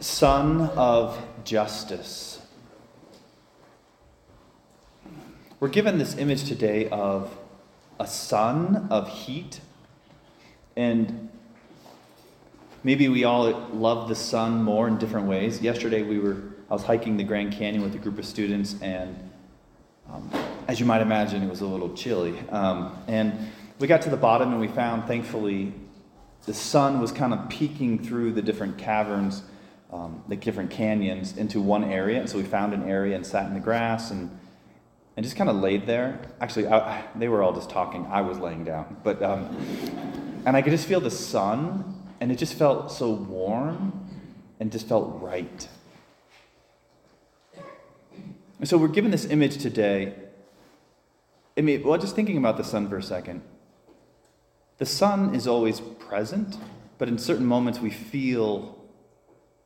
Sun of Justice. We're given this image today of a sun of heat, and maybe we all love the sun more in different ways. Yesterday, we were I was hiking the Grand Canyon with a group of students, and um, as you might imagine, it was a little chilly. Um, and we got to the bottom, and we found, thankfully, the sun was kind of peeking through the different caverns, um, the different canyons, into one area. And so we found an area and sat in the grass and and just kind of laid there. Actually, I, they were all just talking. I was laying down, but um, and I could just feel the sun, and it just felt so warm, and just felt right. And so we're given this image today. I mean, well, just thinking about the sun for a second. The sun is always present, but in certain moments we feel,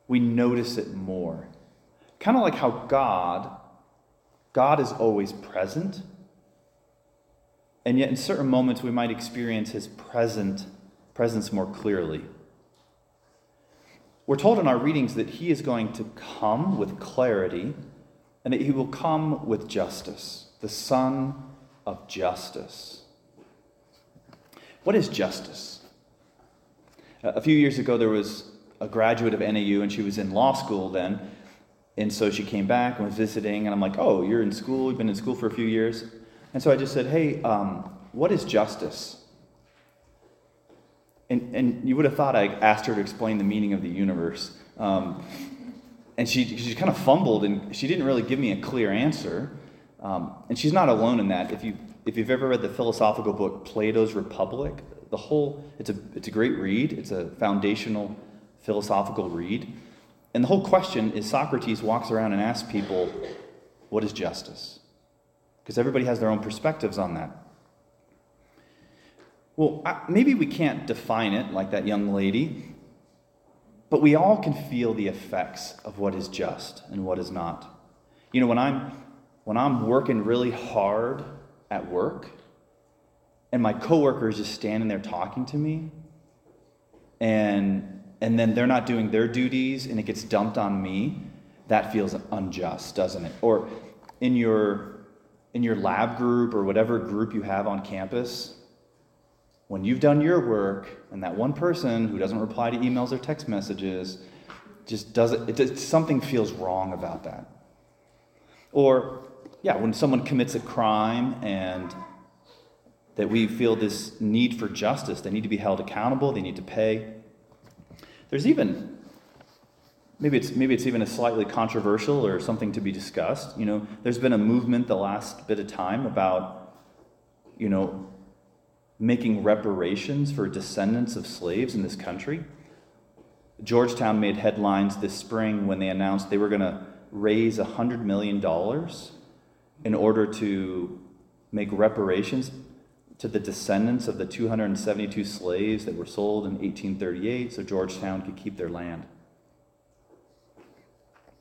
we notice it more. Kind of like how God, God is always present, and yet in certain moments we might experience his present presence more clearly. We're told in our readings that he is going to come with clarity and that he will come with justice, the Son of justice. What is justice? A few years ago, there was a graduate of NAU, and she was in law school then. And so she came back and was visiting, and I'm like, Oh, you're in school? You've been in school for a few years? And so I just said, Hey, um, what is justice? And, and you would have thought I asked her to explain the meaning of the universe. Um, and she, she kind of fumbled, and she didn't really give me a clear answer. Um, and she's not alone in that. If you if you've ever read the philosophical book Plato's Republic, the whole it's a it's a great read. It's a foundational philosophical read. And the whole question is Socrates walks around and asks people, what is justice? Because everybody has their own perspectives on that. Well, maybe we can't define it like that young lady, but we all can feel the effects of what is just and what is not. You know, when I'm when I'm working really hard at work and my coworker is just standing there talking to me and and then they're not doing their duties and it gets dumped on me that feels unjust doesn't it or in your in your lab group or whatever group you have on campus when you've done your work and that one person who doesn't reply to emails or text messages just doesn't it, something feels wrong about that or yeah, when someone commits a crime and that we feel this need for justice, they need to be held accountable, they need to pay. There's even maybe it's maybe it's even a slightly controversial or something to be discussed. You know, there's been a movement the last bit of time about you know making reparations for descendants of slaves in this country. Georgetown made headlines this spring when they announced they were going to raise $100 million in order to make reparations to the descendants of the 272 slaves that were sold in 1838 so Georgetown could keep their land.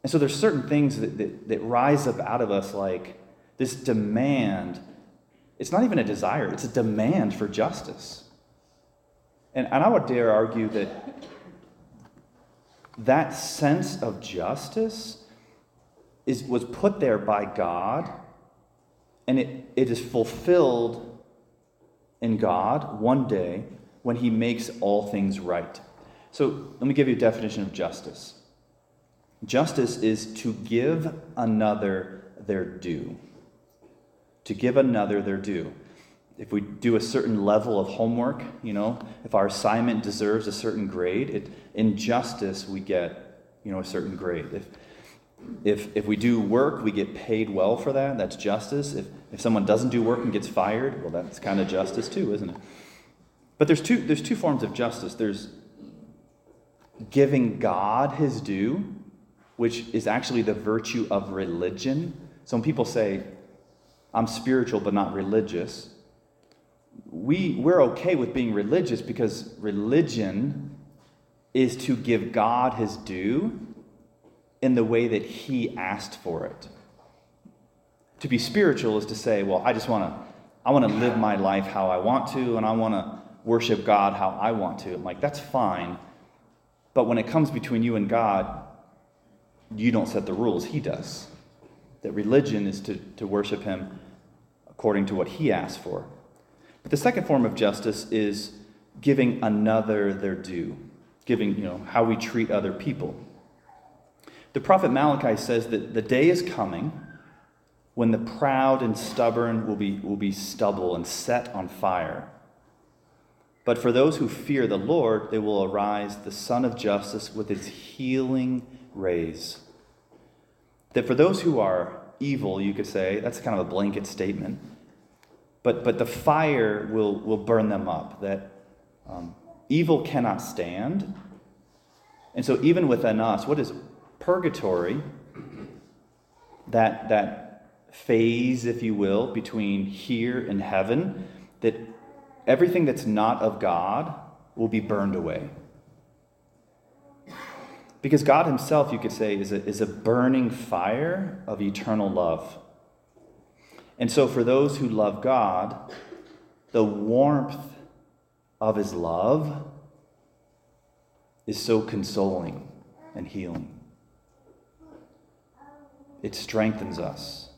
And so there's certain things that, that, that rise up out of us like this demand. It's not even a desire, it's a demand for justice. And, and I would dare argue that that sense of justice is, was put there by God and it, it is fulfilled in God one day when He makes all things right. So let me give you a definition of justice justice is to give another their due. To give another their due. If we do a certain level of homework, you know, if our assignment deserves a certain grade, it, in justice we get, you know, a certain grade. If, if, if we do work, we get paid well for that. That's justice. If, if someone doesn't do work and gets fired, well, that's kind of justice too, isn't it? But there's two, there's two forms of justice there's giving God his due, which is actually the virtue of religion. So when people say, I'm spiritual but not religious, we, we're okay with being religious because religion is to give God his due in the way that He asked for it. To be spiritual is to say, well, I just want to, I want to live my life how I want to, and I want to worship God how I want to. I'm like, that's fine. But when it comes between you and God, you don't set the rules, He does. That religion is to, to worship Him according to what He asks for. But the second form of justice is giving another their due, giving, you know, how we treat other people. The prophet Malachi says that the day is coming when the proud and stubborn will be, will be stubble and set on fire. But for those who fear the Lord, there will arise the Sun of Justice with its healing rays. That for those who are evil, you could say, that's kind of a blanket statement, but, but the fire will, will burn them up. That um, evil cannot stand. And so, even within us, what is purgatory? That, that phase, if you will, between here and heaven, that everything that's not of God will be burned away. Because God Himself, you could say, is a, is a burning fire of eternal love. And so, for those who love God, the warmth of His love is so consoling and healing. It strengthens us,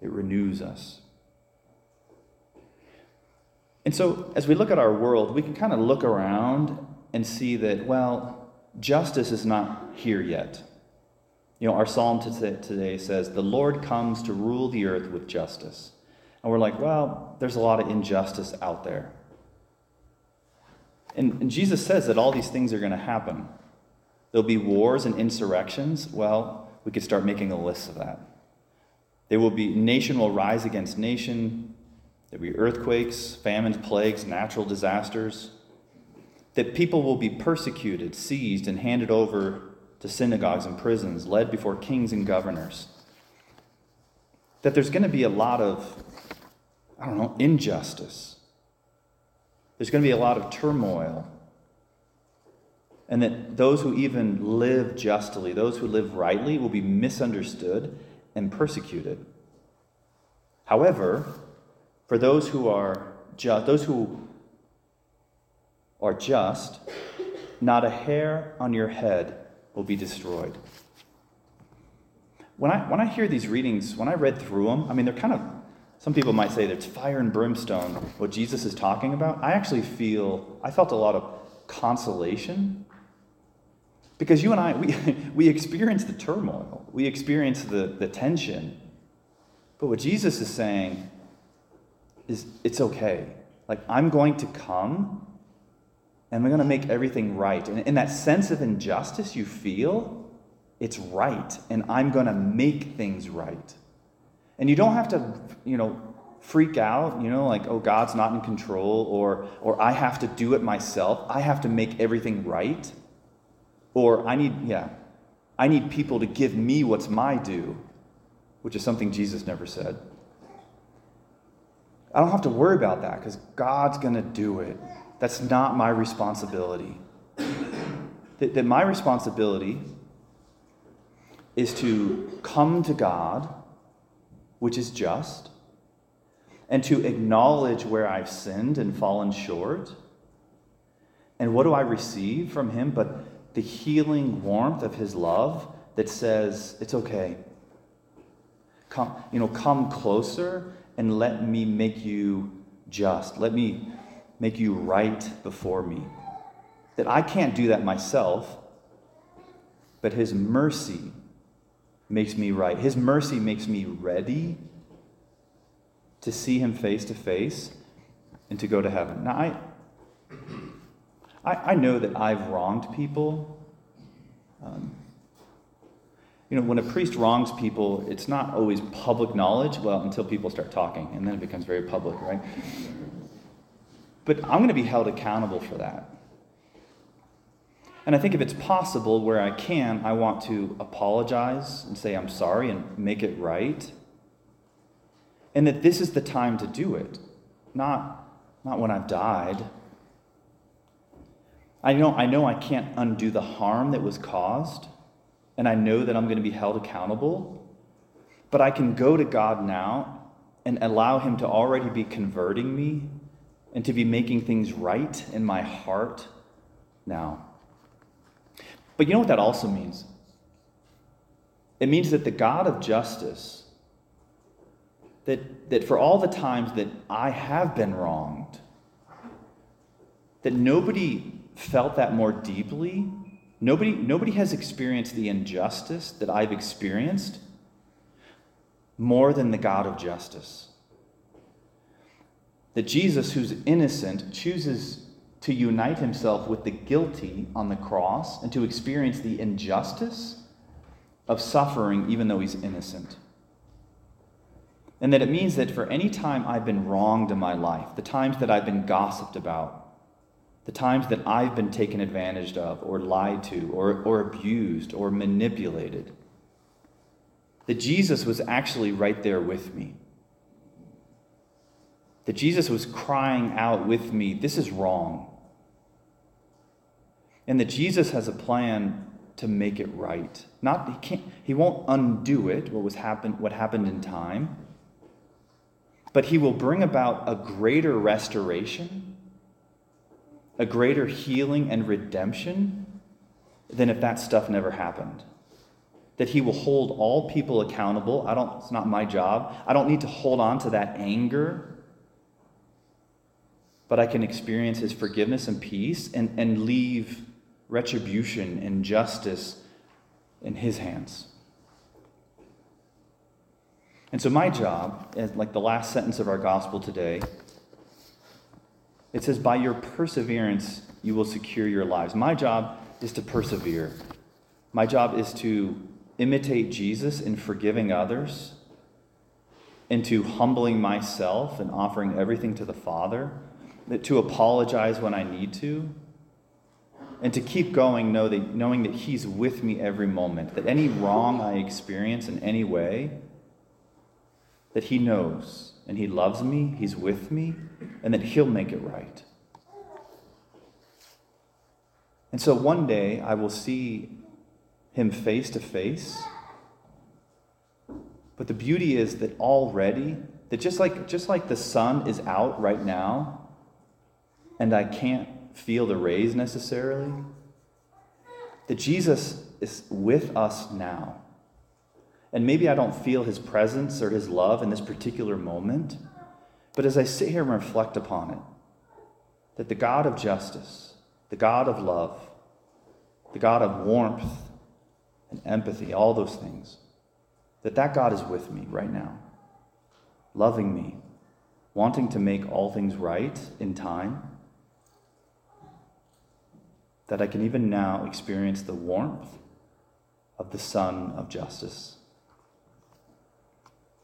it renews us. And so, as we look at our world, we can kind of look around and see that, well, justice is not here yet. You know, our psalm today says, The Lord comes to rule the earth with justice. And we're like, well, there's a lot of injustice out there. And, and Jesus says that all these things are going to happen. There'll be wars and insurrections. Well, we could start making a list of that. There will be, nation will rise against nation, There'll be earthquakes, famines, plagues, natural disasters. That people will be persecuted, seized, and handed over to synagogues and prisons, led before kings and governors. That there's going to be a lot of, I don't know, injustice. There's going to be a lot of turmoil. And that those who even live justly, those who live rightly, will be misunderstood and persecuted. However, for those who are just, those who are just, not a hair on your head will be destroyed. When I, when I hear these readings, when I read through them, I mean, they're kind of, some people might say it's fire and brimstone, what Jesus is talking about. I actually feel, I felt a lot of consolation because you and I, we, we experience the turmoil, we experience the, the tension. But what Jesus is saying is it's okay. Like, I'm going to come and I'm going to make everything right. And in that sense of injustice you feel, it's right. And I'm going to make things right. And you don't have to, you know, freak out, you know, like, oh, God's not in control, or, or I have to do it myself. I have to make everything right. Or I need, yeah, I need people to give me what's my due, which is something Jesus never said. I don't have to worry about that because God's going to do it. That's not my responsibility. that, that my responsibility is to come to God, which is just, and to acknowledge where I've sinned and fallen short. And what do I receive from Him but the healing warmth of His love that says, it's okay. Come, you know, come closer and let me make you just. Let me make you right before me. That I can't do that myself, but His mercy makes me right. His mercy makes me ready to see Him face to face and to go to heaven. Now, I, I, I know that I've wronged people. Um, you know, when a priest wrongs people, it's not always public knowledge, well, until people start talking, and then it becomes very public, right? But I'm going to be held accountable for that. And I think if it's possible, where I can, I want to apologize and say I'm sorry and make it right. And that this is the time to do it, not, not when I've died. I know, I know I can't undo the harm that was caused and I know that I'm going to be held accountable, but I can go to God now and allow Him to already be converting me and to be making things right in my heart now. But you know what that also means? It means that the God of justice, that, that for all the times that I have been wronged, that nobody felt that more deeply. Nobody, nobody has experienced the injustice that I've experienced more than the God of justice. That Jesus, who's innocent, chooses to unite himself with the guilty on the cross and to experience the injustice of suffering even though he's innocent. And that it means that for any time I've been wronged in my life, the times that I've been gossiped about, the times that I've been taken advantage of, or lied to, or, or abused, or manipulated, that Jesus was actually right there with me. That Jesus was crying out with me, This is wrong. And that Jesus has a plan to make it right. Not he can't he won't undo it, what was happened what happened in time. But he will bring about a greater restoration, a greater healing and redemption than if that stuff never happened. That he will hold all people accountable. I don't it's not my job. I don't need to hold on to that anger but I can experience his forgiveness and peace and, and leave retribution and justice in his hands. And so, my job, like the last sentence of our gospel today, it says, By your perseverance, you will secure your lives. My job is to persevere. My job is to imitate Jesus in forgiving others, into humbling myself and offering everything to the Father, to apologize when I need to, and to keep going, know that, knowing that He's with me every moment, that any wrong I experience in any way, that He knows and He loves me, He's with me, and that He'll make it right. And so one day I will see Him face to face. But the beauty is that already, that just like, just like the sun is out right now, and I can't feel the rays necessarily, that Jesus is with us now. And maybe I don't feel his presence or his love in this particular moment, but as I sit here and reflect upon it, that the God of justice, the God of love, the God of warmth and empathy, all those things, that that God is with me right now, loving me, wanting to make all things right in time that I can even now experience the warmth of the sun of justice.